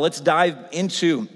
Let's dive into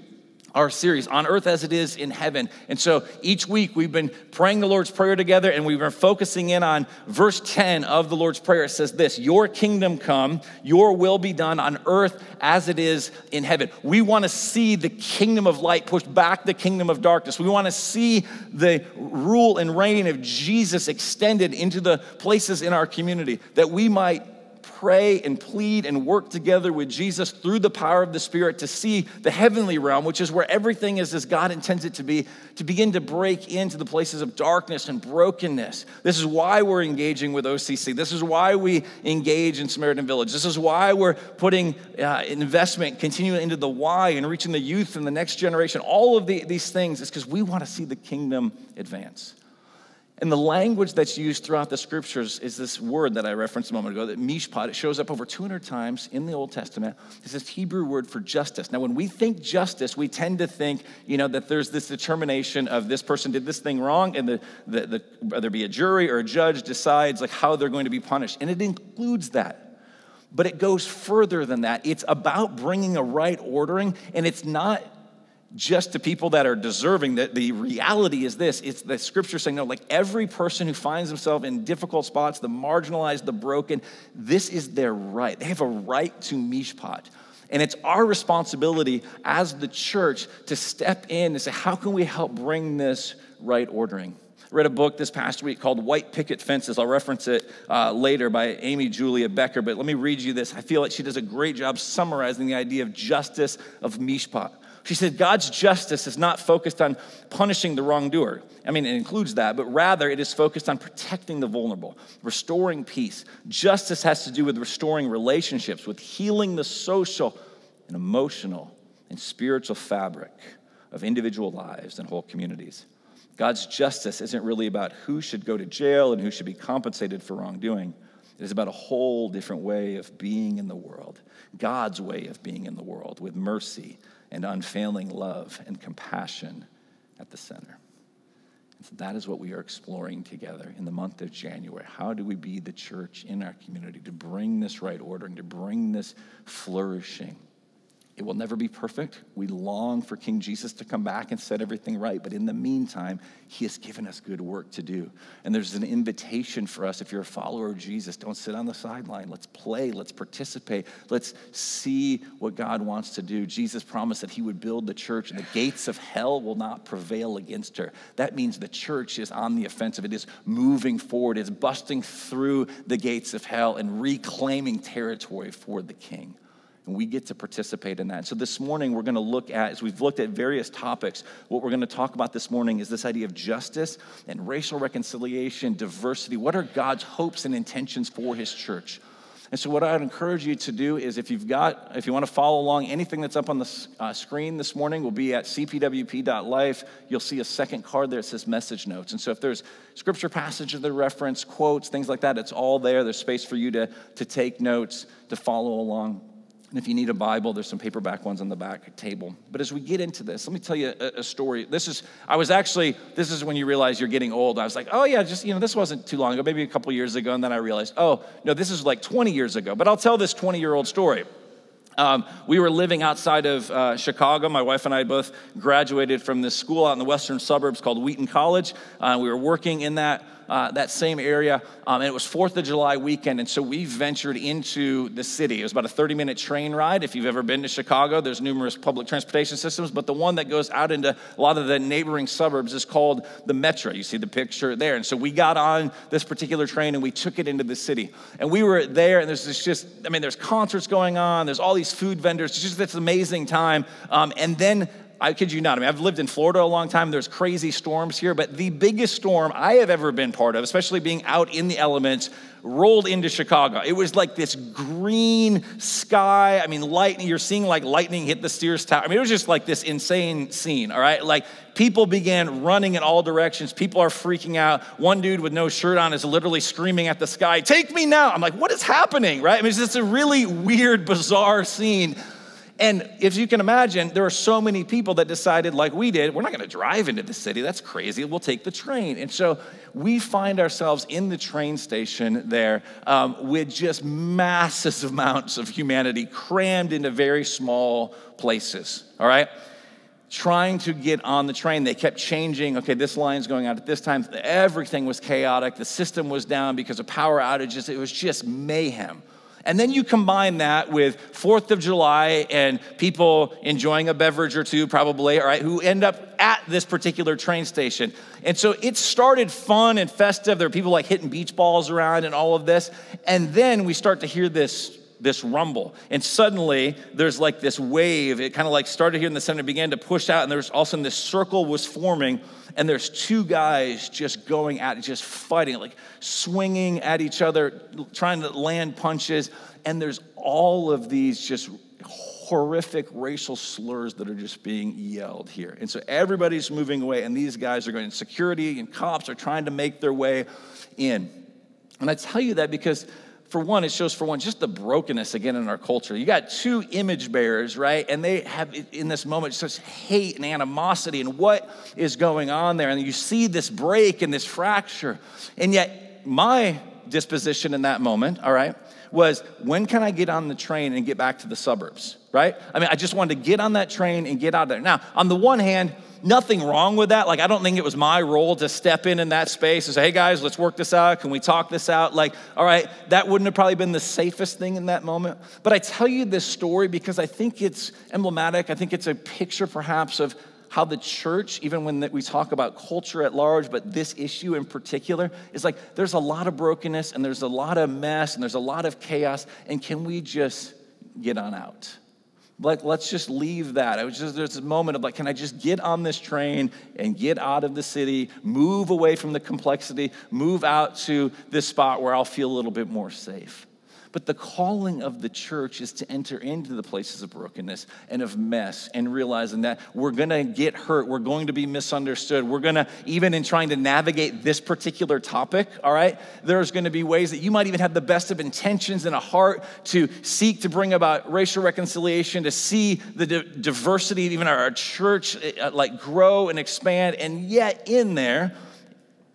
our series, On Earth as It Is in Heaven. And so each week we've been praying the Lord's Prayer together and we've been focusing in on verse 10 of the Lord's Prayer. It says this Your kingdom come, your will be done on earth as it is in heaven. We want to see the kingdom of light push back the kingdom of darkness. We want to see the rule and reign of Jesus extended into the places in our community that we might pray and plead and work together with Jesus through the power of the Spirit to see the heavenly realm, which is where everything is as God intends it to be, to begin to break into the places of darkness and brokenness. This is why we're engaging with OCC. This is Y we engage in Samaritan Village. This is why we're putting uh, investment continuing into the why and reaching the youth and the next generation. All of the, these things is because we want to see the kingdom advance. And the language that's used throughout the scriptures is this word that I referenced a moment ago, that mishpat. It shows up over 200 times in the Old Testament. It's this Hebrew word for justice. Now, when we think justice, we tend to think, you know, that there's this determination of this person did this thing wrong, and the, the, the whether it be a jury or a judge decides like how they're going to be punished. And it includes that. But it goes further than that. It's about bringing a right ordering, and it's not just to people that are deserving. That the reality is this it's the scripture saying, no, like every person who finds himself in difficult spots, the marginalized, the broken, this is their right. They have a right to mishpat. And it's our responsibility as the church to step in and say, how can we help bring this right ordering? I read a book this past week called White Picket Fences. I'll reference it uh, later by Amy Julia Becker, but let me read you this. I feel like she does a great job summarizing the idea of justice of mishpat. She said, God's justice is not focused on punishing the wrongdoer. I mean, it includes that, but rather it is focused on protecting the vulnerable, restoring peace. Justice has to do with restoring relationships, with healing the social and emotional and spiritual fabric of individual lives and whole communities. God's justice isn't really about who should go to jail and who should be compensated for wrongdoing. It is about a whole different way of being in the world, God's way of being in the world with mercy and unfailing love and compassion at the center. And so that is what we are exploring together in the month of January. How do we be the church in our community to bring this right ordering, to bring this flourishing? It will never be perfect. We long for King Jesus to come back and set everything right. But in the meantime, he has given us good work to do. And there's an invitation for us if you're a follower of Jesus, don't sit on the sideline. Let's play, let's participate, let's see what God wants to do. Jesus promised that he would build the church, and the gates of hell will not prevail against her. That means the church is on the offensive, it is moving forward, it's busting through the gates of hell and reclaiming territory for the king. And we get to participate in that. So this morning, we're going to look at, as we've looked at various topics, what we're going to talk about this morning is this idea of justice and racial reconciliation, diversity. What are God's hopes and intentions for his church? And so, what I'd encourage you to do is if you've got, if you want to follow along, anything that's up on the uh, screen this morning will be at cpwp.life. You'll see a second card there that says message notes. And so, if there's scripture passages that reference, quotes, things like that, it's all there. There's space for you to, to take notes, to follow along. And if you need a Bible, there's some paperback ones on the back table. But as we get into this, let me tell you a, a, story. This is, I was actually, this is when you realize you're getting old. I was like, oh yeah, just, you know, this wasn't too long ago, maybe a couple years ago. And then I realized, oh, no, this is like 20 years ago. But I'll tell this 20 year old story. Um, we were living outside of uh, Chicago. My wife and I both graduated from this school out in the western suburbs called Wheaton College. Uh, we were working in that uh, that same area. Um, and it was Fourth of July weekend, and so we ventured into the city. It was about a 30 minute train ride. If you've ever been to Chicago, there's numerous public transportation systems, but the one that goes out into a lot of the neighboring suburbs is called the Metra. You see the picture there. And so we got on this particular train and we took it into the city. And we were there, and there's just, I mean, there's concerts going on, there's all these food vendors. It's just this amazing time. Um, and then I kid you not. I mean, I've lived in Florida a long time. There's crazy storms here, but the biggest storm I have ever been part of, especially being out in the elements, rolled into Chicago. It was like this green sky. I mean, lightning, you're seeing like lightning hit the Sears Tower. I mean, it was just like this insane scene, all right? Like people began running in all directions. People are freaking out. One dude with no shirt on is literally screaming at the sky, Take me now. I'm like, What is happening, right? I mean, it's just a really weird, bizarre scene. And if you can imagine, there are so many people that decided, like we did, we're not gonna drive into the city. That's crazy. We'll take the train. And so we find ourselves in the train station there um, with just massive amounts of humanity crammed into very small places, all right? Trying to get on the train. They kept changing. Okay, this line's going out at this time. Everything was chaotic. The system was down because of power outages. It was just mayhem. And then you combine that with Fourth of July and people enjoying a beverage or two, probably, all right, who end up at this particular train station. And so it started fun and festive. There were people like hitting beach balls around and all of this. And then we start to hear this this rumble. And suddenly there's like this wave. It kind of like started here in the center, began to push out, and there's all of a sudden this circle was forming, and there's two guys just going at it, just fighting, like swinging at each other, trying to land punches. And there's all of these just horrific racial slurs that are just being yelled here. And so everybody's moving away, and these guys are going, security and cops are trying to make their way in. And I tell you that because for one, it shows for one just the brokenness again in our culture. You got two image bearers, right? And they have in this moment such hate and animosity and what is going on there. And you see this break and this fracture. And yet, my disposition in that moment, all right, was when can I get on the train and get back to the suburbs, right? I mean, I just wanted to get on that train and get out of there. Now, on the one hand, nothing wrong with that. Like, I don't think it was my role to step in in that space and say, hey guys, let's work this out. Can we talk this out? Like, all right, that wouldn't have probably been the safest thing in that moment. But I tell you this story because I think it's emblematic. I think it's a picture perhaps of how the church, even when we talk about culture at large, but this issue in particular, is like there's a lot of brokenness and there's a lot of mess and there's a lot of chaos. And can we just get on out? Like, let's just leave that. It was just there's a moment of like, can I just get on this train and get out of the city, move away from the complexity, move out to this spot where I'll feel a little bit more safe? But the calling of the church is to enter into the places of brokenness and of mess and realizing that we're gonna get hurt, we're going to be misunderstood, we're gonna, even in trying to navigate this particular topic, all right, there's gonna be ways that you might even have the best of intentions and a heart to seek to bring about racial reconciliation, to see the diversity even our church uh, like grow and expand, and yet in there,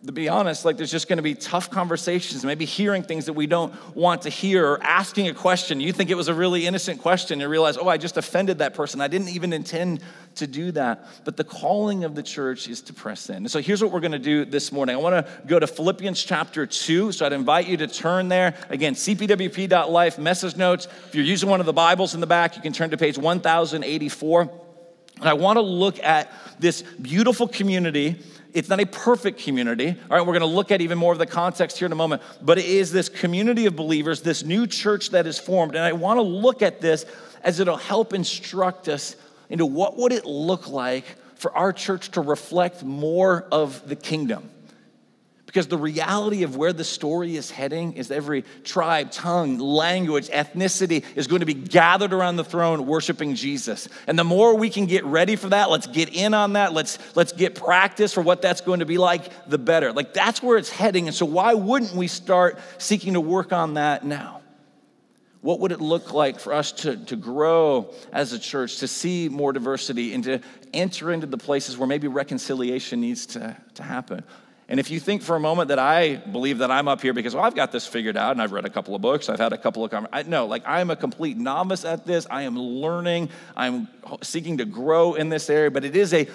to be honest, like there's just going to be tough conversations, maybe hearing things that we don't want to hear, or asking a question. You think it was a really innocent question and realize, oh, I just offended that person. I didn't even intend to do that. But the calling of the church is to press in. And so here's what we're going to do this morning. I want to go to Philippians chapter 2. So I'd invite you to turn there. Again, cpwp.life, message notes. If you're using one of the Bibles in the back, you can turn to page 1084. And I want to look at this beautiful community it's not a perfect community. All right, we're going to look at even more of the context here in a moment, but it is this community of believers, this new church that is formed. And I want to look at this as it'll help instruct us into what would it look like for our church to reflect more of the kingdom. Because the reality of where the story is heading is every tribe, tongue, language, ethnicity is going to be gathered around the throne worshiping Jesus. And the more we can get ready for that, let's get in on that, let's, let's get practice for what that's going to be like, the better. Like that's where it's heading. And so, why wouldn't we start seeking to work on that now? What would it look like for us to, to grow as a church, to see more diversity, and to enter into the places where maybe reconciliation needs to, to happen? And if you think for a moment that I believe that I'm up here because, well, I've got this figured out and I've read a couple of books, I've had a couple of conversations. No, like I am a complete novice at this. I am learning, I'm seeking to grow in this area, but it is a,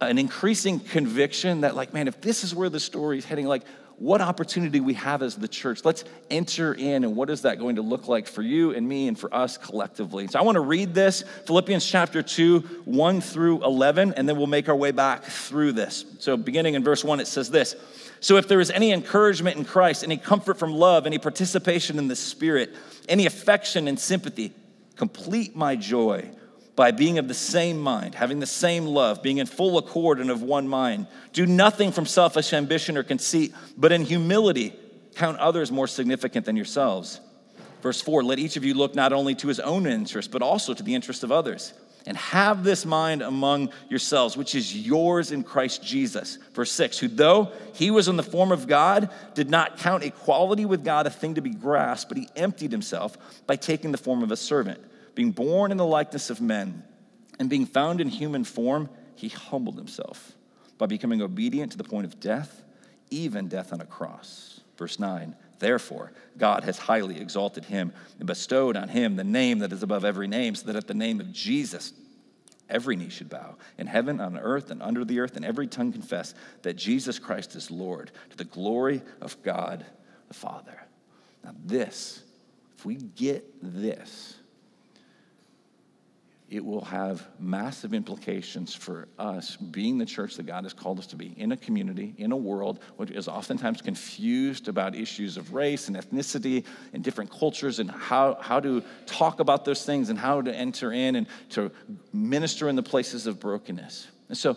an increasing conviction that, like, man, if this is where the story is heading, like, what opportunity we have as the church. Let's enter in, and what is that going to look like for you and me and for us collectively? So I want to read this Philippians chapter 2, 1 through 11, and then we'll make our way back through this. So beginning in verse 1, it says this So if there is any encouragement in Christ, any comfort from love, any participation in the Spirit, any affection and sympathy, complete my joy by being of the same mind, having the same love, being in full accord and of one mind. Do nothing from selfish ambition or conceit, but in humility count others more significant than yourselves. Verse 4 Let each of you look not only to his own interest, but also to the interest of others. And have this mind among yourselves, which is yours in Christ Jesus. Verse 6 Who, though he was in the form of God, did not count equality with God a thing to be grasped, but he emptied himself by taking the form of a servant being born in the likeness of men, and being found in human form, he humbled himself by becoming obedient to the point of death, even death on a cross. Verse 9 Therefore, God has highly exalted him and bestowed on him the name that is above every name, so that at the name of Jesus, every knee should bow in heaven, on earth, and under the earth, and every tongue confess that Jesus Christ is Lord to the glory of God the Father. Now, this, if we get this, it will have massive implications for us being the church that God has called us to be in a community, in a world which is oftentimes confused about issues of race and ethnicity and different cultures and how, how to talk about those things and how to enter in and to minister in the places of brokenness. And so,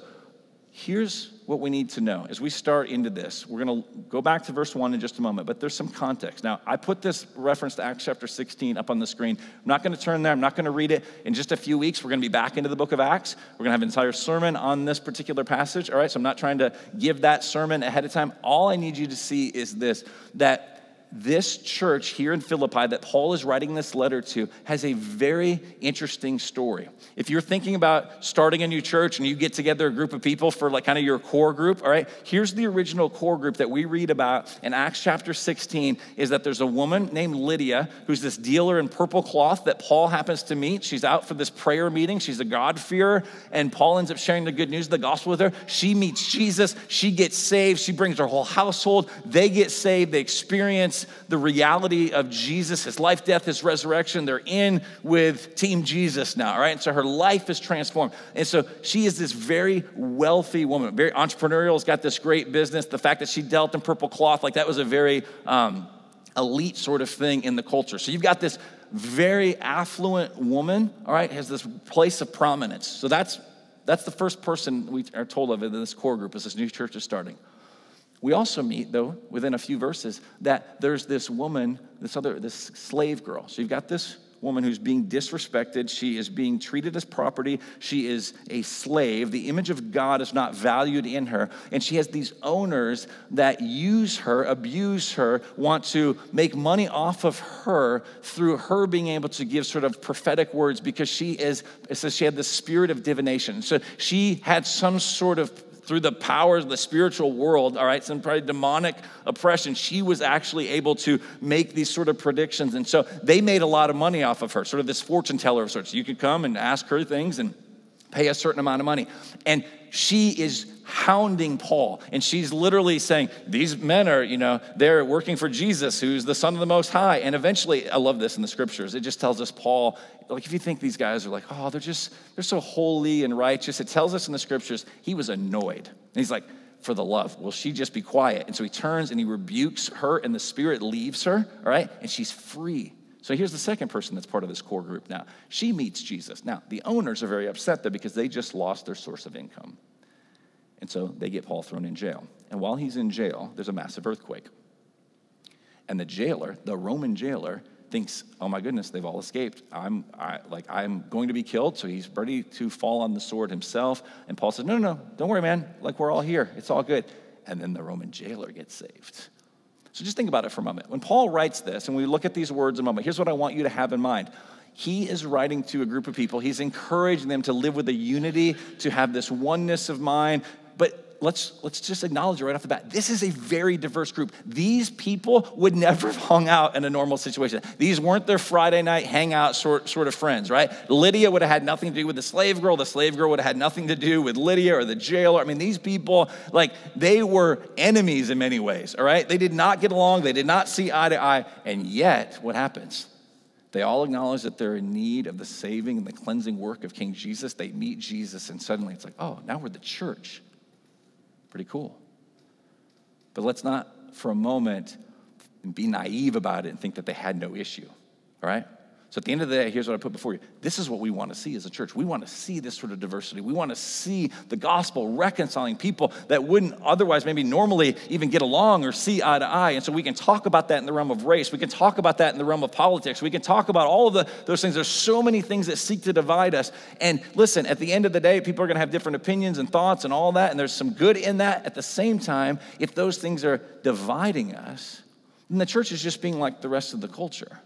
here's what we need to know as we start into this. We're going to go back to verse 1 in just a moment, but there's some context. Now, I put this reference to Acts chapter 16 up on the screen. I'm not going to turn there, I'm not going to read it. In just a few weeks, we're going to be back into the book of Acts. We're going to have an entire sermon on this particular passage, all right? So I'm not trying to give that sermon ahead of time. All I need you to see is this that this church here in Philippi that Paul is writing this letter to has a very interesting story. If you're thinking about starting a new church and you get together a group of people for like kind of your core group, all right, here's the original core group that we read about in Acts chapter 16 is that there's a woman named Lydia who's this dealer in purple cloth that Paul happens to meet. She's out for this prayer meeting. She's a God-fearer, and Paul ends up sharing the good news of the gospel with her. She meets Jesus, she gets saved, she brings her whole household, they get saved, they experience the reality of Jesus, his life, death, his resurrection. They're in with Team Jesus now, right? And so her life is transformed. And so she is this very wealthy woman, very entrepreneurial, has got this great business. The fact that she dealt in purple cloth, like that was a very um, elite sort of thing in the culture. So you've got this very affluent woman, all right, has this place of prominence. So that's that's the first person we are told of in this core group as this new church is starting. We also meet, though, within a few verses, that there's this woman, this other, this slave girl. So you've got this woman who's being disrespected. She is being treated as property. She is a slave. The image of God is not valued in her. And she has these owners that use her, abuse her, want to make money off of her through her being able to give sort of prophetic words because she is, it says she had the spirit of divination. So she had some sort of through the powers of the spiritual world, all right, some probably demonic oppression, she was actually able to make these sort of predictions. And so they made a lot of money off of her, sort of this fortune teller of sorts. You could come and ask her things and pay a certain amount of money. And she is hounding Paul. And she's literally saying, These men are, you know, they're working for Jesus, who's the Son of the Most High. And eventually, I love this in the scriptures. It just tells us Paul, like, if you think these guys are like, oh, they're just, they're so holy and righteous, it tells us in the scriptures, he was annoyed. And he's like, for the love. Will she just be quiet? And so he turns and he rebukes her, and the spirit leaves her, all right? And she's free. So here's the second person that's part of this core group now. She meets Jesus. Now, the owners are very upset though because they just lost their source of income. And so they get Paul thrown in jail. And while he's in jail, there's a massive earthquake. And the jailer, the Roman jailer, thinks, "Oh my goodness, they've all escaped. I'm I, like I'm going to be killed." So he's ready to fall on the sword himself. And Paul says, "No, no, no, don't worry, man. Like we're all here. It's all good." And then the Roman jailer gets saved. So just think about it for a moment. When Paul writes this, and we look at these words a moment, here's what I want you to have in mind. He is writing to a group of people. He's encouraging them to live with a unity, to have this oneness of mind, let's, let's just acknowledge it right off the bat. This is a very diverse group. These people would never have hung out in a normal situation. These weren't their Friday night hangout sort, sort of friends, right? Lydia would have had nothing to do with the slave girl. The slave girl would have had nothing to do with Lydia or the jailer. I mean, these people, like, they were enemies in many ways, all right? They did not get along. They did not see eye to eye. And yet, what happens? They all acknowledge that they're in need of the saving and the cleansing work of King Jesus. They meet Jesus, and suddenly it's like, oh, now we're the church. Pretty cool. But let's not for a moment be naive about it and think that they had no issue, all right? So at the end of the day, here's what I put before you. This is what we want to see as a church. We want to see this sort of diversity. We want to see the gospel reconciling people that wouldn't otherwise maybe normally even get along or see eye to eye. And so we can talk about that in the realm of race. We can talk about that in the realm of politics. We can talk about all of the, those things. There's so many things that seek to divide us. And listen, at the end of the day, people are going to have different opinions and thoughts and all that. And there's some good in that. At the same time, if those things are dividing us, then the church is just being like the rest of the culture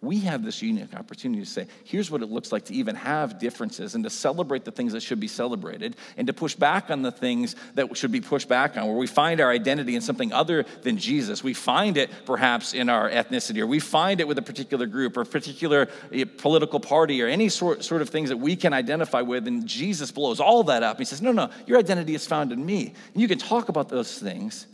we have this unique opportunity to say, here's what it looks like to even have differences and to celebrate the things that should be celebrated and to push back on the things that should be pushed back on, where we find our identity in something other than Jesus. We find it perhaps in our ethnicity, or we find it with a particular group or a particular eh, political party or any sort, sort of things that we can identify with. And Jesus blows all that up. He says, no, no, your identity is found in me. And you can talk about those things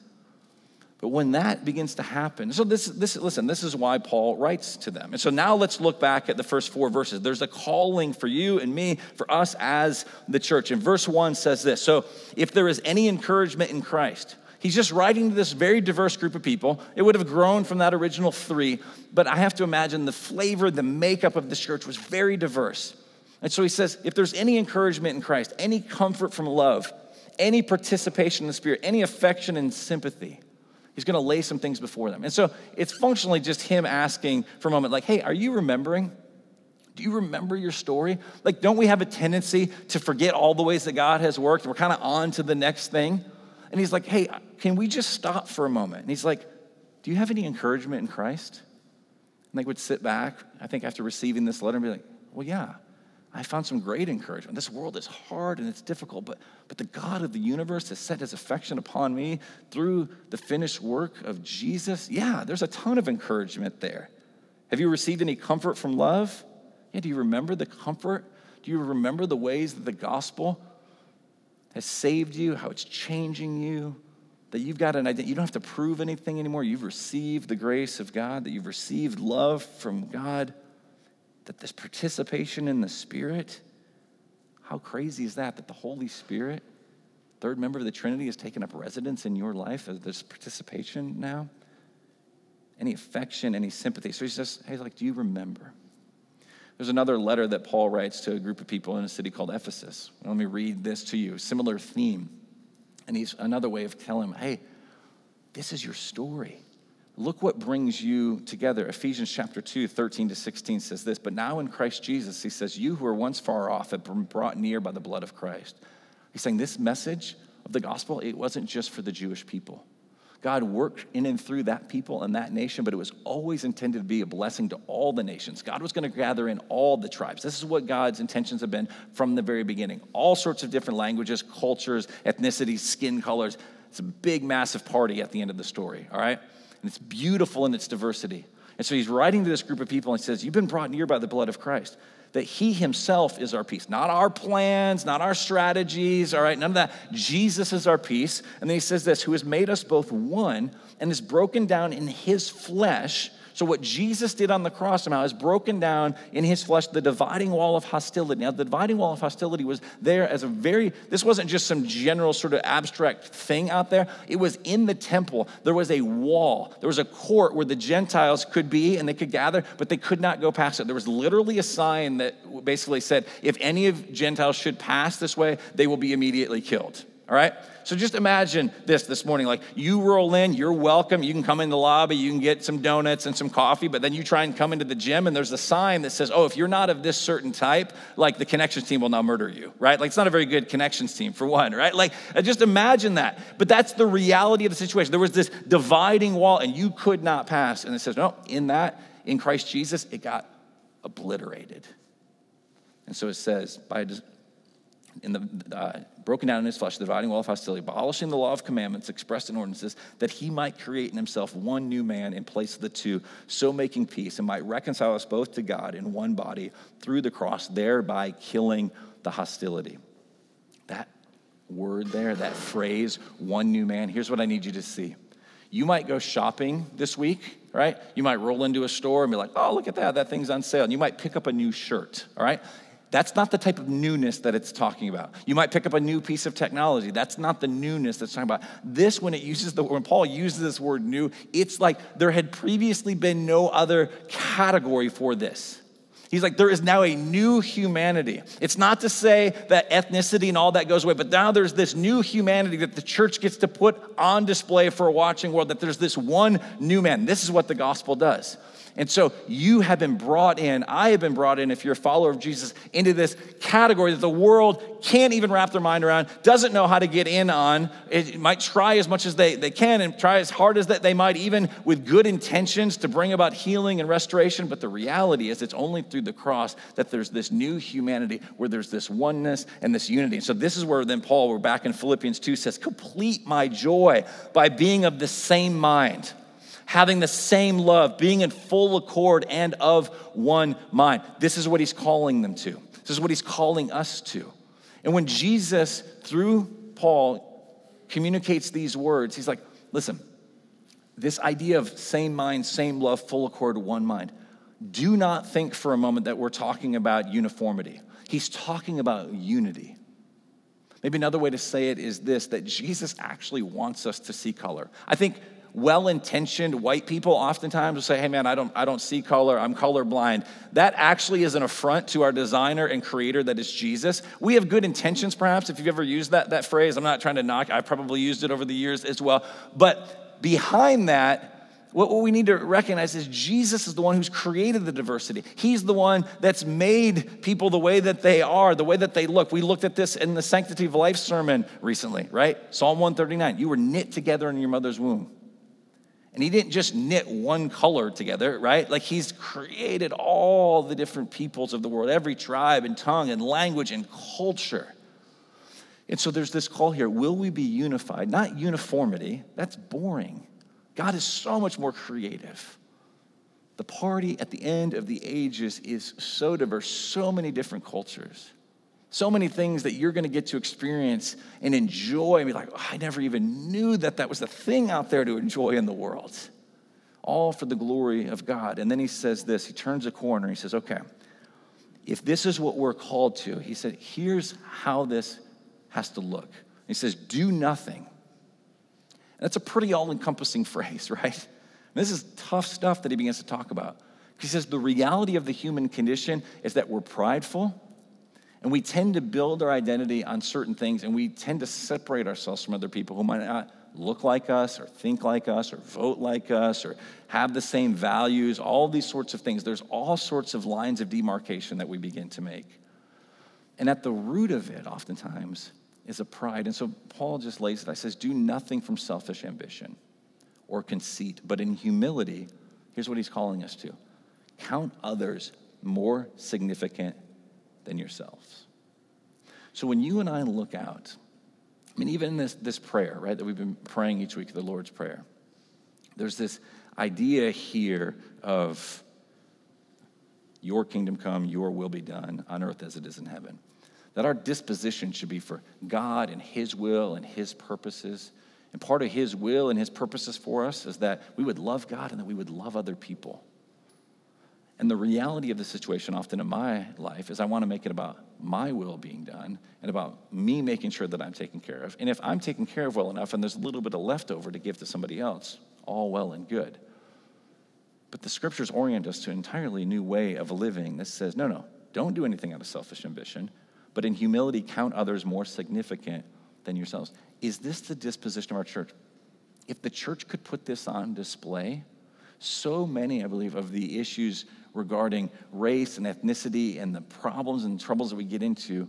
but when that begins to happen, so this, this, listen, this is why Paul writes to them. And so now let's look back at the first four verses. There's a calling for you and me, for us as the church. And verse one says this So if there is any encouragement in Christ, he's just writing to this very diverse group of people. It would have grown from that original three, but I have to imagine the flavor, the makeup of this church was very diverse. And so he says, if there's any encouragement in Christ, any comfort from love, any participation in the Spirit, any affection and sympathy, He's going to lay some things before them. And so it's functionally just him asking for a moment, like, hey, are you remembering? Do you remember your story? Like, don't we have a tendency to forget all the ways that God has worked? We're kind of on to the next thing. And he's like, hey, can we just stop for a moment? And he's like, do you have any encouragement in Christ? And they would sit back, I think, after receiving this letter and be like, well, yeah. I found some great encouragement. This world is hard and it's difficult, but, but the God of the universe has set his affection upon me through the finished work of Jesus. Yeah, there's a ton of encouragement there. Have you received any comfort from love? Yeah, do you remember the comfort? Do you remember the ways that the gospel has saved you, how it's changing you? That you've got an identity, you don't have to prove anything anymore. You've received the grace of God, that you've received love from God that this participation in the Spirit, how crazy is that? That the Holy Spirit, third member of the Trinity, has taken up residence in your life as this participation now? Any affection, any sympathy. So he says, hey, like, do you remember? There's another letter that Paul writes to a group of people in a city called Ephesus. Let me read this to you. Similar theme. And he's another way of telling them, hey, this is your story. Look what brings you together. Ephesians chapter 2, 13 to 16 says this, but now in Christ Jesus, he says, You who were once far off have been brought near by the blood of Christ. He's saying this message of the gospel, it wasn't just for the Jewish people. God worked in and through that people and that nation, but it was always intended to be a blessing to all the nations. God was going to gather in all the tribes. This is what God's intentions have been from the very beginning. All sorts of different languages, cultures, ethnicities, skin colors. It's a big, massive party at the end of the story, all right? And it's beautiful in its diversity. And so he's writing to this group of people and says, You've been brought near by the blood of Christ. That he himself is our peace, not our plans, not our strategies, all right, none of that. Jesus is our peace. And then he says this, who has made us both one and is broken down in his flesh so, what Jesus did on the cross somehow is broken down in his flesh the dividing wall of hostility. Now, the dividing wall of hostility was there as a very, this wasn't just some general sort of abstract thing out there. It was in the temple. There was a wall, there was a court where the Gentiles could be and they could gather, but they could not go past it. There was literally a sign that basically said, if any of Gentiles should pass this way, they will be immediately killed. All right? So just imagine this this morning. Like you roll in, you're welcome. You can come in the lobby, you can get some donuts and some coffee, but then you try and come into the gym and there's a sign that says, oh, if you're not of this certain type, like the connections team will now murder you, right? Like it's not a very good connections team for one, right? Like uh, just imagine that. But that's the reality of the situation. There was this dividing wall and you could not pass. And it says, no, in that, in Christ Jesus, it got obliterated. And so it says, by in the uh, broken down in his flesh, the dividing wall of hostility, abolishing the law of commandments expressed in ordinances, that he might create in himself one new man in place of the two, so making peace, and might reconcile us both to God in one body through the cross, thereby killing the hostility. That word there, that phrase, one new man, here's what I need you to see. You might go shopping this week, right? You might roll into a store and be like, oh, look at that, that thing's on sale. And you might pick up a new shirt, all right? That's not the type of newness that it's talking about. You might pick up a new piece of technology. That's not the newness that's talking about. This, when it uses the when Paul uses this word new, it's like there had previously been no other category for this. He's like, there is now a new humanity. It's not to say that ethnicity and all that goes away, but now there's this new humanity that the church gets to put on display for a watching world, that there's this one new man. This is what the gospel does. And so you have been brought in, I have been brought in, if you're a follower of Jesus, into this category that the world can't even wrap their mind around, doesn't know how to get in on. It might try as much as they, they can and try as hard as that they might, even with good intentions to bring about healing and restoration. But the reality is, it's only through the cross that there's this new humanity where there's this oneness and this unity. And so this is where then Paul, we're back in Philippians 2, says, Complete my joy by being of the same mind having the same love, being in full accord and of one mind. This is what he's calling them to. This is what he's calling us to. And when Jesus, through Paul, communicates these words, he's like, listen, this idea of same mind, same love, full accord, one mind. Do not think for a moment that we're talking about uniformity. He's talking about unity. Maybe another way to say it is this that Jesus actually wants us to see color. I think well-intentioned white people oftentimes will say hey man i don't i don't see color i'm colorblind that actually is an affront to our designer and creator that is jesus we have good intentions perhaps if you've ever used that, that phrase i'm not trying to knock i probably used it over the years as well but behind that what we need to recognize is Jesus is the one who's created the diversity. He's the one that's made people the way that they are, the way that they look. We looked at this in the Sanctity of Life sermon recently, right? Psalm 139. You were knit together in your mother's womb. And he didn't just knit one color together, right? Like he's created all the different peoples of the world, every tribe and tongue and language and culture. And so there's this call here will we be unified? Not uniformity, that's boring. God is so much more creative. The party at the end of the ages is so diverse, so many different cultures. So many things that you're going to get to experience and enjoy and be like, oh, I never even knew that that was the thing out there to enjoy in the world. All for the glory of God. And then he says this he turns a corner. He says, okay, if this is what we're called to, he said, here's how this has to look. He says, do nothing. That's a pretty all encompassing phrase, right? And this is tough stuff that he begins to talk about. He says, the reality of the human condition is that we're prideful and we tend to build our identity on certain things, and we tend to separate ourselves from other people who might not look like us, or think like us, or vote like us, or have the same values, all these sorts of things. There's all sorts of lines of demarcation that we begin to make. And at the root of it, oftentimes, is a pride. And so Paul just lays it. out. I says, Do nothing from selfish ambition or conceit, but in humility, here's what he's calling us to count others more significant than yourselves. So when you and I look out, I mean, even in this, this prayer, right, that we've been praying each week, the Lord's Prayer, there's this idea here of your kingdom come, your will be done on earth as it is in heaven. That our disposition should be for God and His will and His purposes. And part of His will and His purposes for us is that we would love God and that we would love other people. And the reality of the situation, often in my life, is I want to make it about my will being done and about me making sure that I'm taken care of. And if I'm taken care of well enough and there's a little bit of leftover to give to somebody else, all well and good. But the scriptures orient us to an entirely new way of living that says, no, no, don't do anything out of selfish ambition, but in humility, count others more significant than yourselves. Is this the disposition of our church? If the church could put this on display, so many, I believe, of the issues regarding race and ethnicity and the problems and troubles that we get into,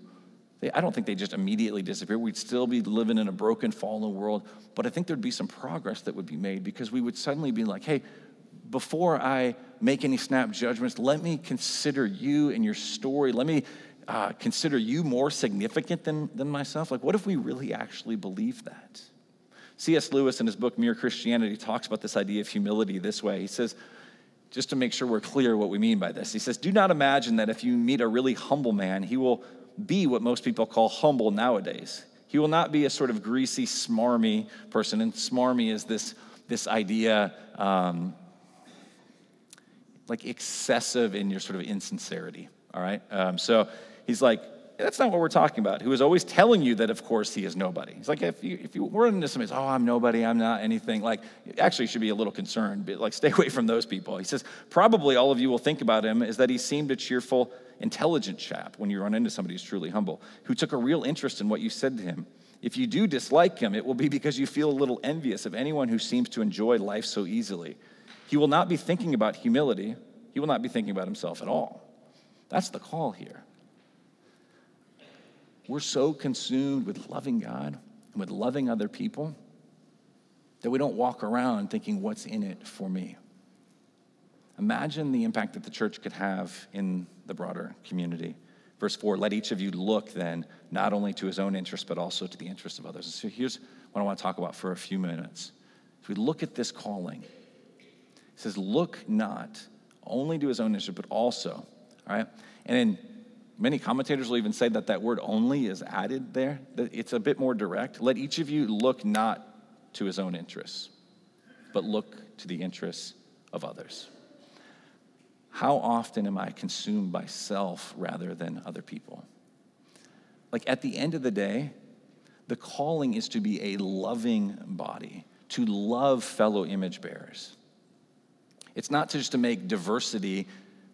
they, I don't think they just immediately disappear. We'd still be living in a broken, fallen world, but I think there'd be some progress that would be made because we would suddenly be like, hey, before I make any snap judgments, let me consider you and your story. Let me uh, consider you more significant than, than myself. Like, what if we really actually believe that? C.S. Lewis, in his book Mere Christianity, talks about this idea of humility this way. He says, just to make sure we're clear what we mean by this. He says, Do not imagine that if you meet a really humble man, he will be what most people call humble nowadays. He will not be a sort of greasy, smarmy person. And smarmy is this, this idea um, like excessive in your sort of insincerity. All right? Um, so he's like, that's not what we're talking about. Who is always telling you that, of course, he is nobody. He's like, if you, if you run into somebody, oh, I'm nobody, I'm not anything, like, actually should be a little concerned, but like, stay away from those people. He says, probably all of you will think about him is that he seemed a cheerful, intelligent chap when you run into somebody who's truly humble, who took a real interest in what you said to him. If you do dislike him, it will be because you feel a little envious of anyone who seems to enjoy life so easily. He will not be thinking about humility. He will not be thinking about himself at all. That's the call here. We're so consumed with loving God and with loving other people that we don't walk around thinking, what's in it for me? Imagine the impact that the church could have in the broader community. Verse 4 Let each of you look then not only to his own interest, but also to the interest of others. So here's what I want to talk about for a few minutes. As we look at this calling, it says, Look not only to his own interest, but also, all right? And then many commentators will even say that that word only is added there. It's a bit more direct. Let each of you look not to his own interests, but look to the interests of others. How often am I consumed by self rather than other people? Like at the end of the day, the calling is to be a loving body, to love fellow image bearers. It's not just to make diversity,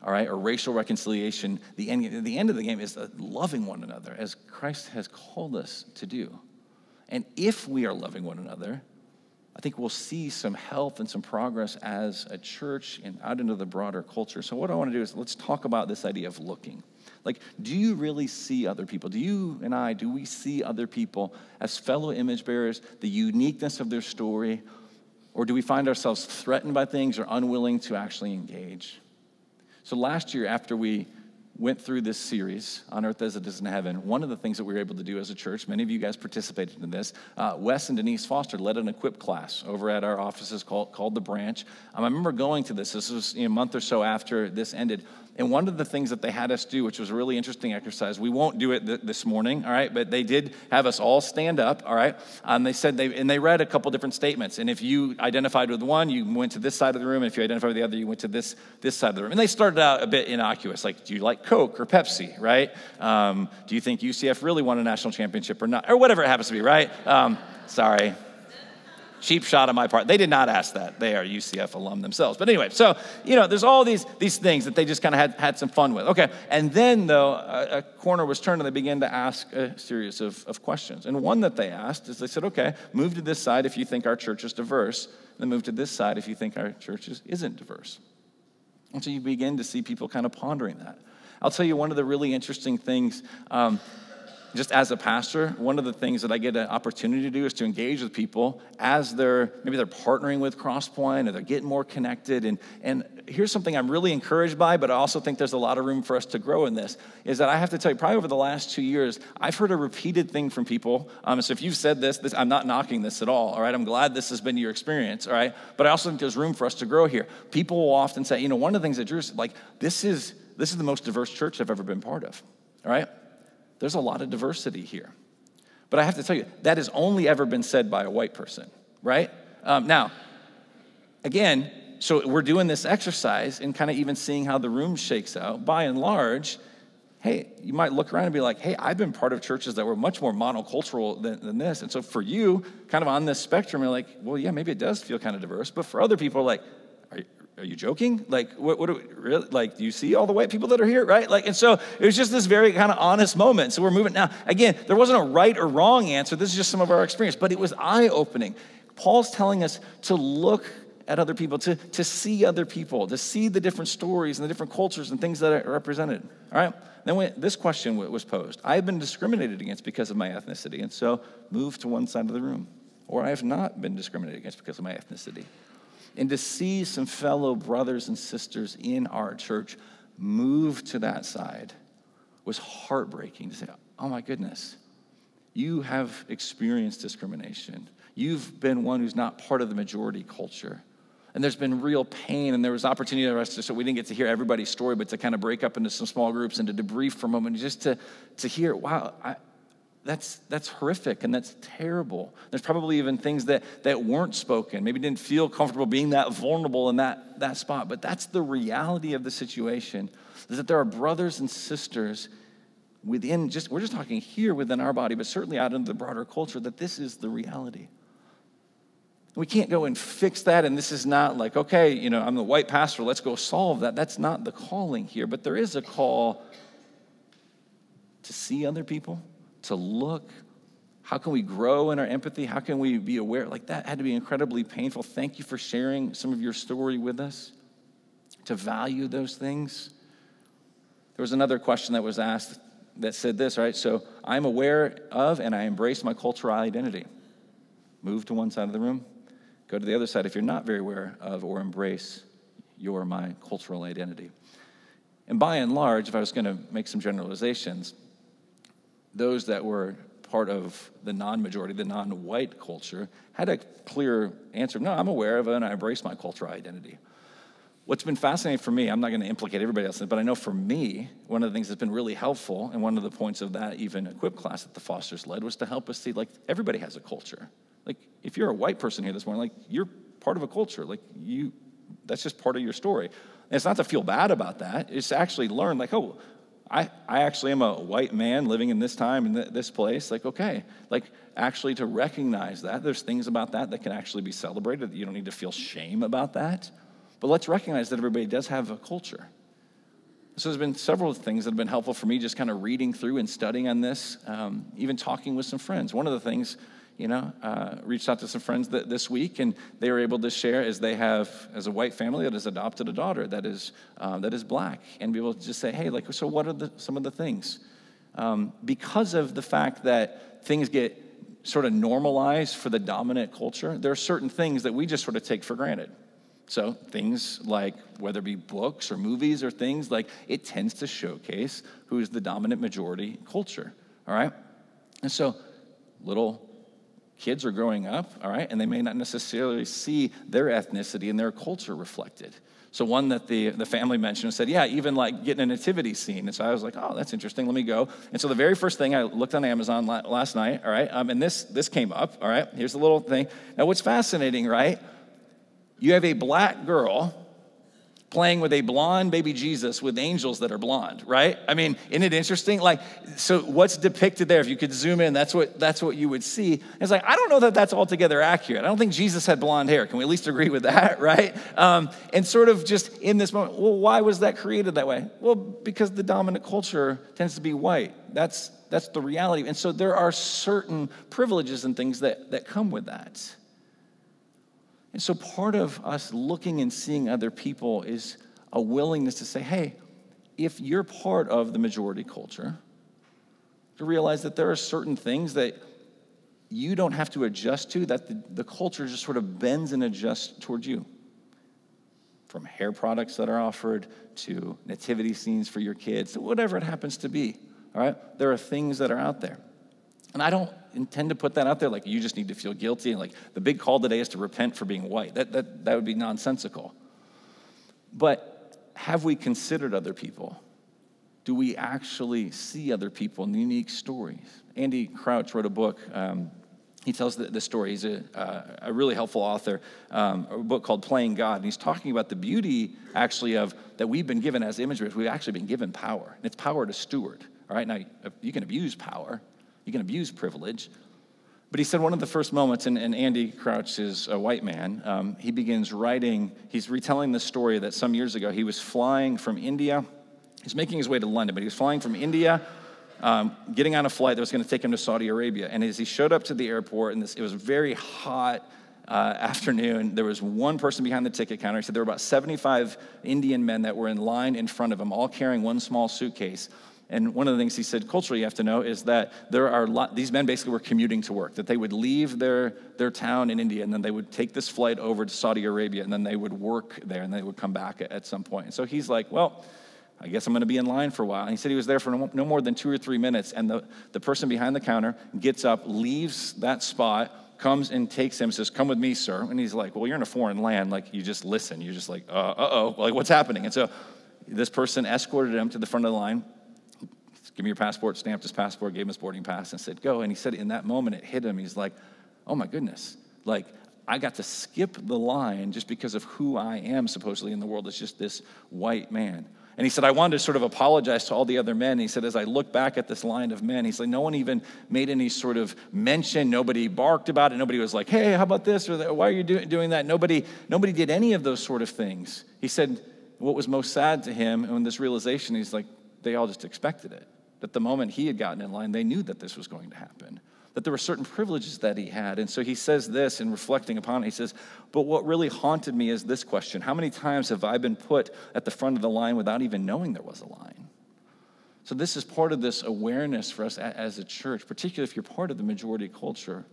all right, or racial reconciliation. The end, the end of the game is uh, loving one another as Christ has called us to do. And if we are loving one another, I think we'll see some health and some progress as a church and out into the broader culture. So, what I want to do is let's talk about this idea of looking. Like, do you really see other people? Do you and I, do we see other people as fellow image bearers, the uniqueness of their story, or do we find ourselves threatened by things or unwilling to actually engage? So, last year, after we went through this series, On Earth as It Is in Heaven, one of the things that we were able to do as a church, many of you guys participated in this. Uh, Wes and Denise Foster led an equip class over at our offices called, called The Branch. Um, I remember going to this, this was you know, a month or so after this ended. And one of the things that they had us do, which was a really interesting exercise, we won't do it th- this morning, all right, but they did have us all stand up, all right. And they said they, and they read a couple different statements. And if you identified with one, you went to this side of the room. And if you identified with the other, you went to this, this side of the room. And they started out a bit innocuous, like, do you like Coke or Pepsi, right? Um, do you think UCF really won a national championship or not? Or whatever it happens to be, right? Um, sorry, cheap shot on my part. They did not ask that. They are UCF alum themselves. But anyway, so, you know, there's all these, these things that they just kind of had, had some fun with. Okay, and then, though, a, a, corner was turned and they began to ask a series of, of questions. And one that they asked is they said, okay, move to this side if you think our church is diverse, then move to this side if you think our church is, isn't diverse. And so you begin to see people kind of pondering that. I'll tell you one of the really interesting things um, just as a pastor, one of the things that I get an opportunity to do is to engage with people as they're maybe they're partnering with Crosspoint or they're getting more connected. And, and here's something I'm really encouraged by, but I also think there's a lot of room for us to grow in this, is that I have to tell you, probably over the last two years, I've heard a repeated thing from people. Um, so if you've said this, this, I'm not knocking this at all, all right? I'm glad this has been your experience, all right? But I also think there's room for us to grow here. People will often say, you know, one of the things that Drew said, like, this is, this is the most diverse church I've ever been part of, all right? There's a lot of diversity here. But I have to tell you, that has only ever been said by a white person, right? Um, now, again, so we're doing this exercise and kind of even seeing how the room shakes out. By and large, hey, you might look around and be like, hey, I've been part of churches that were much more monocultural than, than this. And so for you, kind of on this spectrum, you're like, well, yeah, maybe it does feel kind of diverse. But for other people, like, are, you joking? Like, what, what do we, really, like, do you see all the white people that are here, right? Like, and so it was just this very kind of honest moment. So we're moving. Now, again, there wasn't a right or wrong answer. This is just some of our experience, but it was eye opening. Paul's telling us to look at other people, to, to see other people, to see the different stories and the different cultures and things that are represented. All right? Then when, this question was posed I have been discriminated against because of my ethnicity, and so move to one side of the room. Or I have not been discriminated against because of my ethnicity and to see some fellow brothers and sisters in our church move to that side was heartbreaking to say, oh my goodness, you have experienced discrimination. You've been one who's not part of the majority culture. And there's been real pain, and there was opportunity for us to, so we didn't get to hear everybody's story, but to kind of break up into some small groups and to debrief for a moment, just to, to hear, wow, I, that's, that's horrific and that's terrible. There's probably even things that, that weren't spoken, maybe didn't feel comfortable being that vulnerable in that, that spot. But that's the reality of the situation is that there are brothers and sisters within just, we're just talking here within our body, but certainly out into the broader culture, that this is the reality. We can't go and fix that, and this is not like, okay, you know, I'm the white pastor, let's go solve that. That's not the calling here, but there is a call to see other people to look how can we grow in our empathy? How can we be aware? Like that had to be incredibly painful. Thank you for sharing some of your story with us to value those things. There was another question that was asked that said this, right? So I'm aware of and I embrace my cultural identity. Move to one side of the room, go to the other side if you're not very aware of or embrace your my cultural identity. And by and large, if I was going to make some generalizations, those that were part of the non majority, the non white culture, had a clear answer no, I'm aware of it and I embrace my cultural identity. What's been fascinating for me, I'm not going to implicate everybody else, but I know for me, one of the things that's been really helpful, and one of the points of that even equip class that the Fosters led was to help us see like everybody has a culture. Like if you're a white person here this morning, like you're part of a culture. Like you, that's just part of your story. And it's not to feel bad about that. It's to actually learn, like, oh, I, I actually am a white man living in this time in this place. Like, okay, like actually to recognize that. There's things about that that can actually be celebrated. You don't need to feel shame about that. But let's recognize that everybody does have a culture. So there's been several things that have been helpful for me just kind of reading through and studying on this, um, even talking with some friends. One of the things you know, uh, reached out to some friends th- this week, and they were able to share as they have, as a white family that has adopted a daughter that is uh, that is black, and be able to just say, hey, like, so what are the, some of the things? Um, because of the fact that things get sort of normalized for the dominant culture, there are certain things that we just sort of take for granted. So things like whether it be books or movies or things like it tends to showcase who is the dominant majority culture. All right, and so little kids are growing up, all right, and they may not necessarily see their ethnicity and their culture reflected. So one that the, the family mentioned said, yeah, even like getting a nativity scene. And so I was like, oh, that's interesting. Let me go. And so the very first thing I looked on Amazon last night, all right, um, and this this came up, all right. Here's the little thing. Now, what's fascinating, right? You have a black girl playing with a blonde baby Jesus with angels that are blonde, right? I mean, isn't it interesting? Like, so what's depicted there? If you could zoom in, that's what that's what you would see. It's like I don't know that that's altogether accurate. I don't think Jesus had blonde hair. Can we at least agree with that, right? Um, and sort of just in this moment, well, why was that created that way? Well, because the dominant culture tends to be white. That's that's the reality. And so there are certain privileges and things that that come with that. And so part of us looking and seeing other people is a willingness to say, hey, if you're part of the majority culture, to realize that there are certain things that you don't have to adjust to, that the, the culture just sort of bends and adjusts towards you. From hair products that are offered to nativity scenes for your kids, to whatever it happens to be. All right? There are things that are out there. And I don't intend to put that out there like you just need to feel guilty and like the big call today is to repent for being white. That, that, that would be nonsensical. But have we considered other people? Do we actually see other people in unique stories? Andy Crouch wrote a book. Um, he tells the, the, story. He's a, uh, a really helpful author, um, a book called Playing God. And he's talking about the beauty, actually, of that we've been given as image We've actually been given power. And it's power to steward. All right, now you can abuse power, you can abuse privilege. But he said one of the first moments, and, and Andy Crouch is a white man, um, he begins writing, he's retelling the story that some years ago he was flying from India. He's making his way to London, but he was flying from India, um, getting on a flight that was going to take him to Saudi Arabia. And as he showed up to the airport, and this, it was a very hot, uh, afternoon, there was one person behind the ticket counter. He said there were about 75 Indian men that were in line in front of him, all carrying one small suitcase. And one of the things he said culturally you have to know is that there are lot, these men basically were commuting to work, that they would leave their, their town in India and then they would take this flight over to Saudi Arabia and then they would work there and they would come back at, at some point. And so he's like, well, I guess I'm going to be in line for a while. And he said he was there for no, more than two or three minutes. And the, the person behind the counter gets up, leaves that spot, comes and takes him, says, Come with me, sir. And he's like, Well, you're in a foreign land. Like, you just listen. You're just like, uh oh, like, what's happening? And so this person escorted him to the front of the line, Give me your passport, stamped his passport, gave him his boarding pass, and said, Go. And he said, In that moment, it hit him. He's like, Oh my goodness. Like, I got to skip the line just because of who I am, supposedly, in the world as just this white man. And he said, I wanted to sort of apologize to all the other men. He said, as I look back at this line of men, he's like, no one even made any sort of mention. Nobody barked about it. Nobody was like, hey, how about this? Or why are you do- doing that? Nobody, nobody did any of those sort of things. He said, what was most sad to him, and this realization, he's like, they all just expected it that the moment he had gotten in line, they knew that this was going to happen. that there were certain privileges that he had. And so he says this in reflecting upon it. He says, But what really haunted me is this question How many times have I been put at the front of the line without even knowing there was a line? So, this is part of this awareness for us as a church, particularly if you're part of the majority culture.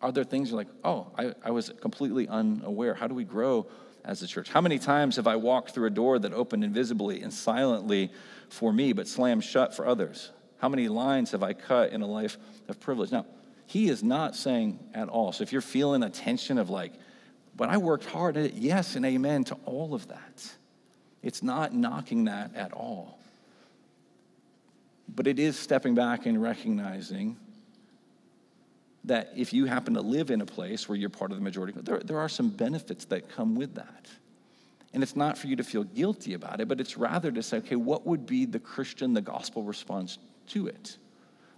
Are there things you're like, oh, I, I was completely unaware? How do we grow as a church? How many times have I walked through a door that opened invisibly and silently for me, but slammed shut for others? How many lines have I cut in a life of privilege? Now, he is not saying at all. So if you're feeling a tension of like, but I worked hard at it, yes, and amen to all of that. It's not knocking that at all. But it is stepping back and recognizing that if you happen to live in a place where you're part of the majority, there, there are some benefits that come with that. And it's not for you to feel guilty about it, but it's rather to say, okay, what would be the Christian, the gospel response to it?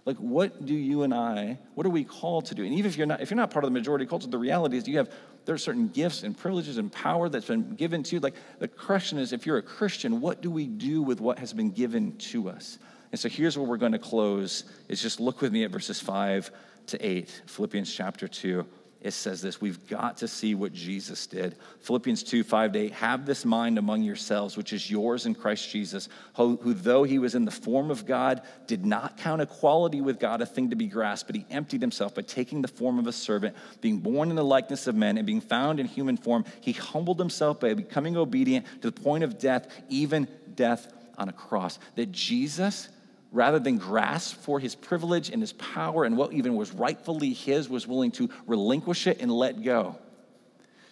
Like, what do you and I, what are we called to do? And even if you're not, if you're not part of the majority culture, the reality is you have, there are certain gifts and privileges and power that's been given to you. Like, the question is, if you're a Christian, what do we do with what has been given to us? And so here's where we're going to close, is just look with me at verses five to 8, Philippians chapter 2, it says this We've got to see what Jesus did. Philippians 2, 5 to 8, have this mind among yourselves, which is yours in Christ Jesus, who, who, though he was in the form of God, did not count equality with God a thing to be grasped, but he emptied himself by taking the form of a servant, being born in the likeness of men, and being found in human form. He humbled himself by becoming obedient to the point of death, even death on a cross. That Jesus rather than grasp for his privilege and his power and what even was rightfully his, was willing to relinquish it and let go.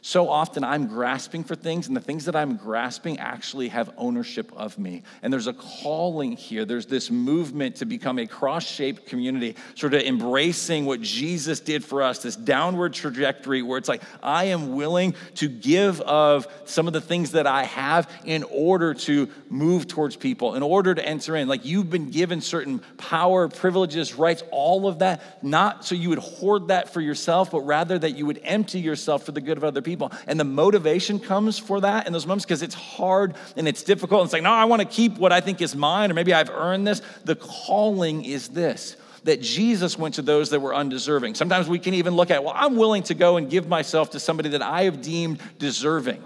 So often I'm grasping for things, and the things that I'm grasping actually have ownership of me. And there's a calling here. There's this movement to become a cross shaped community, sort of embracing what Jesus did for us, this downward trajectory where it's like, I am willing to give of some of the things that I have in order to move towards people, in order to enter in. Like you've been given certain power, privileges, rights, all of that, not so you would hoard that for yourself, but rather that you would empty yourself for the good of other people people. And the motivation comes for that in those moments because it's hard and it's difficult. And it's like, no, I want to keep what I think is mine, or maybe I've earned this. The calling is this that Jesus went to those that were undeserving. Sometimes we can even look at, well, I'm willing to go and give myself to somebody that I have deemed deserving.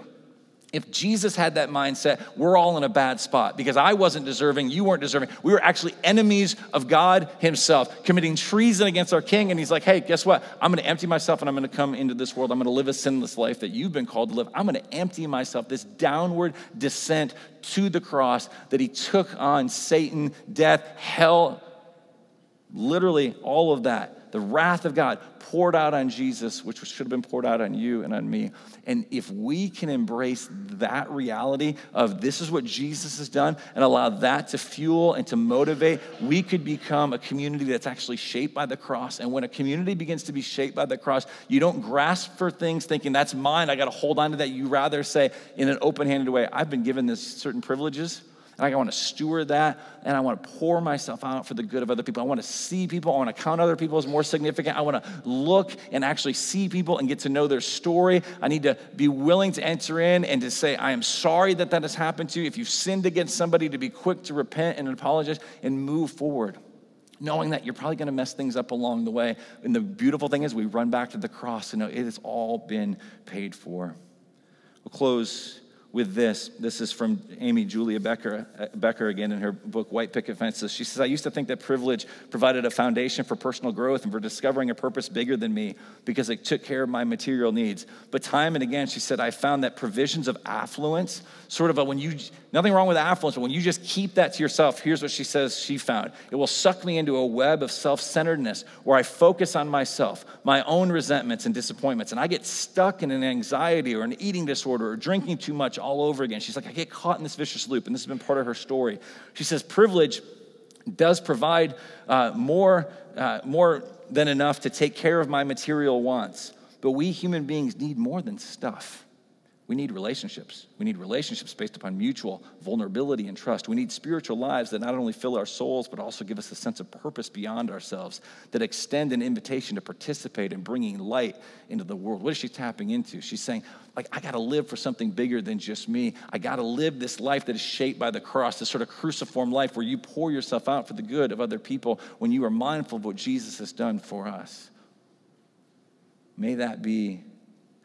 If Jesus had that mindset, we're all in a bad spot because I wasn't deserving, you weren't deserving. We were actually enemies of God Himself, committing treason against our King. And He's like, hey, guess what? I'm going to empty myself and I'm going to come into this world. I'm going to live a sinless life that you've been called to live. I'm going to empty myself, this downward descent to the cross that He took on Satan, death, hell, literally all of that the wrath of God poured out on Jesus, which should have been poured out on you and on me. And if we can embrace that reality of this is what Jesus has done and allow that to fuel and to motivate, we could become a community that's actually shaped by the cross. And when a community begins to be shaped by the cross, you don't grasp for things thinking that's mine, I got to hold on to that. You rather say, in an open handed way, I've been given this certain privileges and I want to steward that and I want to pour myself out for the good of other people. I want to see people. I want to count other people as more significant. I want to look and actually see people and get to know their story. I need to be willing to enter in and to say, I am sorry that that has happened to you. If you've sinned against somebody, to be quick to repent and apologize and move forward knowing that you're probably going to mess things up along the way. And the beautiful thing is, we run back to the cross and know it has all been paid for. We'll close with this. This is from Amy Julia Becker, uh, Becker again in her book White Picket Fences. She says, I used to think that privilege provided a foundation for personal growth and for discovering a purpose bigger than me because it took care of my material needs. But time and again, she said, I found that provisions of affluence, sort of a, when you, nothing wrong with affluence, but when you just keep that to yourself, here's what she says she found. It will suck me into a web of self centeredness where I focus on myself, my own resentments and disappointments, and I get stuck in an anxiety or an eating disorder or drinking too much all over again. She's like, I get caught in this vicious loop, and this has been part of her story. She says, privilege does provide uh, more, uh, more than enough to take care of my material wants, but we human beings need more than stuff. We need relationships. We need relationships based upon mutual vulnerability and trust. We need spiritual lives that not only fill our souls, but also give us a sense of purpose beyond ourselves, that extend an invitation to participate in bringing light into the world. What is she tapping into? She's saying, like, I got to live for something bigger than just me. I got to live this life that is shaped by the cross, this sort of cruciform life where you pour yourself out for the good of other people when you are mindful of what Jesus has done for us. May that be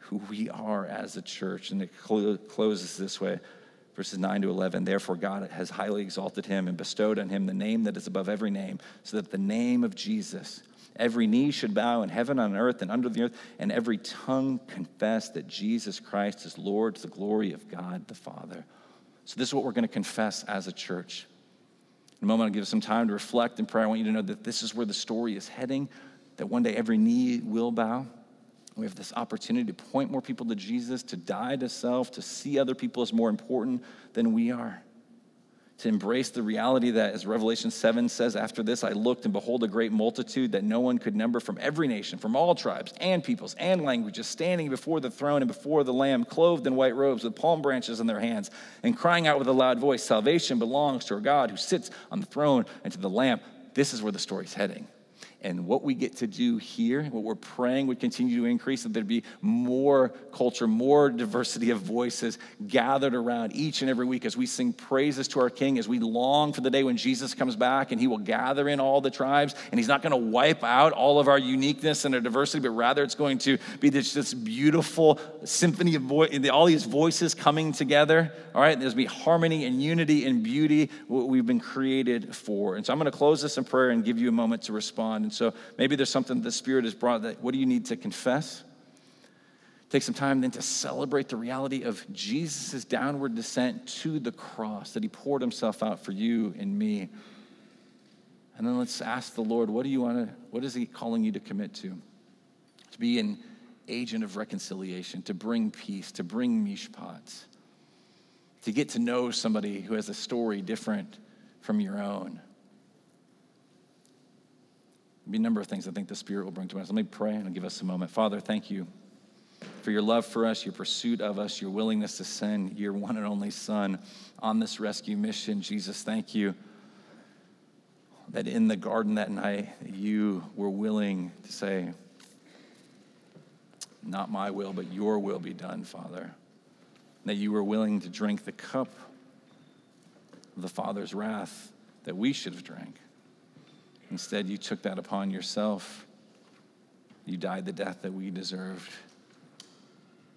who we are as a church. And it cl- closes this way verses 9 to 11. Therefore, God has highly exalted him and bestowed on him the name that is above every name, so that the name of Jesus, every knee should bow in heaven, on earth, and under the earth, and every tongue confess that Jesus Christ is Lord to the glory of God the Father. So, this is what we're going to confess as a church. In a moment, I'll give some time to reflect and pray. I want you to know that this is where the story is heading, that one day every knee will bow. We have this opportunity to point more people to Jesus, to die to self, to see other people as more important than we are, to embrace the reality that, as Revelation 7 says, after this I looked and behold a great multitude that no one could number from every nation, from all tribes and peoples and languages, standing before the throne and before the Lamb, clothed in white robes with palm branches in their hands, and crying out with a loud voice Salvation belongs to our God who sits on the throne and to the Lamb. This is where the story's heading and what we get to do here, what we're praying would continue to increase, that there'd be more culture, more diversity of voices gathered around each and every week as we sing praises to our King, as we long for the day when Jesus comes back and he will gather in all the tribes. And he's not going to wipe out all of our uniqueness and our diversity, but rather it's going to be this, this beautiful symphony of voice, all these voices coming together. All right, there's be harmony and unity and beauty, what we've been created for. And so I'm going to close this in prayer and give you a moment to respond. And so maybe there's something the Spirit has brought that, what do you need to confess? Take some time then to celebrate the reality of Jesus' downward descent to the cross, that he poured himself out for you and me. And then let's ask the Lord, what do you want to, what is he calling you to commit to? To be an agent of reconciliation, to bring peace, to bring mishpat, to get to know somebody who has a story different from your own be a number of things I think the Spirit will bring to us. Let me pray and give us a moment. Father, thank you for your love for us, your pursuit of us, your willingness to send your one and only Son on this rescue mission. Jesus, thank you that in the garden that night you were willing to say, Not my will, but your will be done, Father. That you were willing to drink the cup of the Father's wrath that we should have drank. Instead, you took that upon yourself. You died the death that we deserved.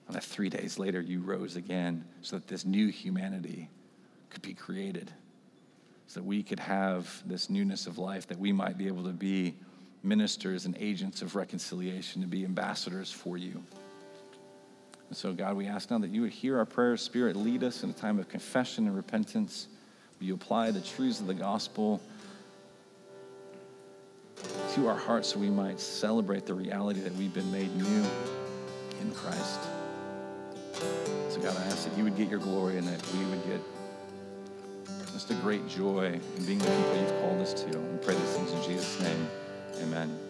And that three days later, you rose again so that this new humanity could be created, so that we could have this newness of life, that we might be able to be ministers and agents of reconciliation, to be ambassadors for you. And so, God, we ask now that you would hear our prayers, Spirit, lead us in a time of confession and repentance. You apply the truths of the gospel? To our hearts so we might celebrate the reality that we've been made new in Christ. So, God, I ask that you would get your glory and that we would get just a great joy in being the people you've called us to. We pray these things in Jesus' name. Amen.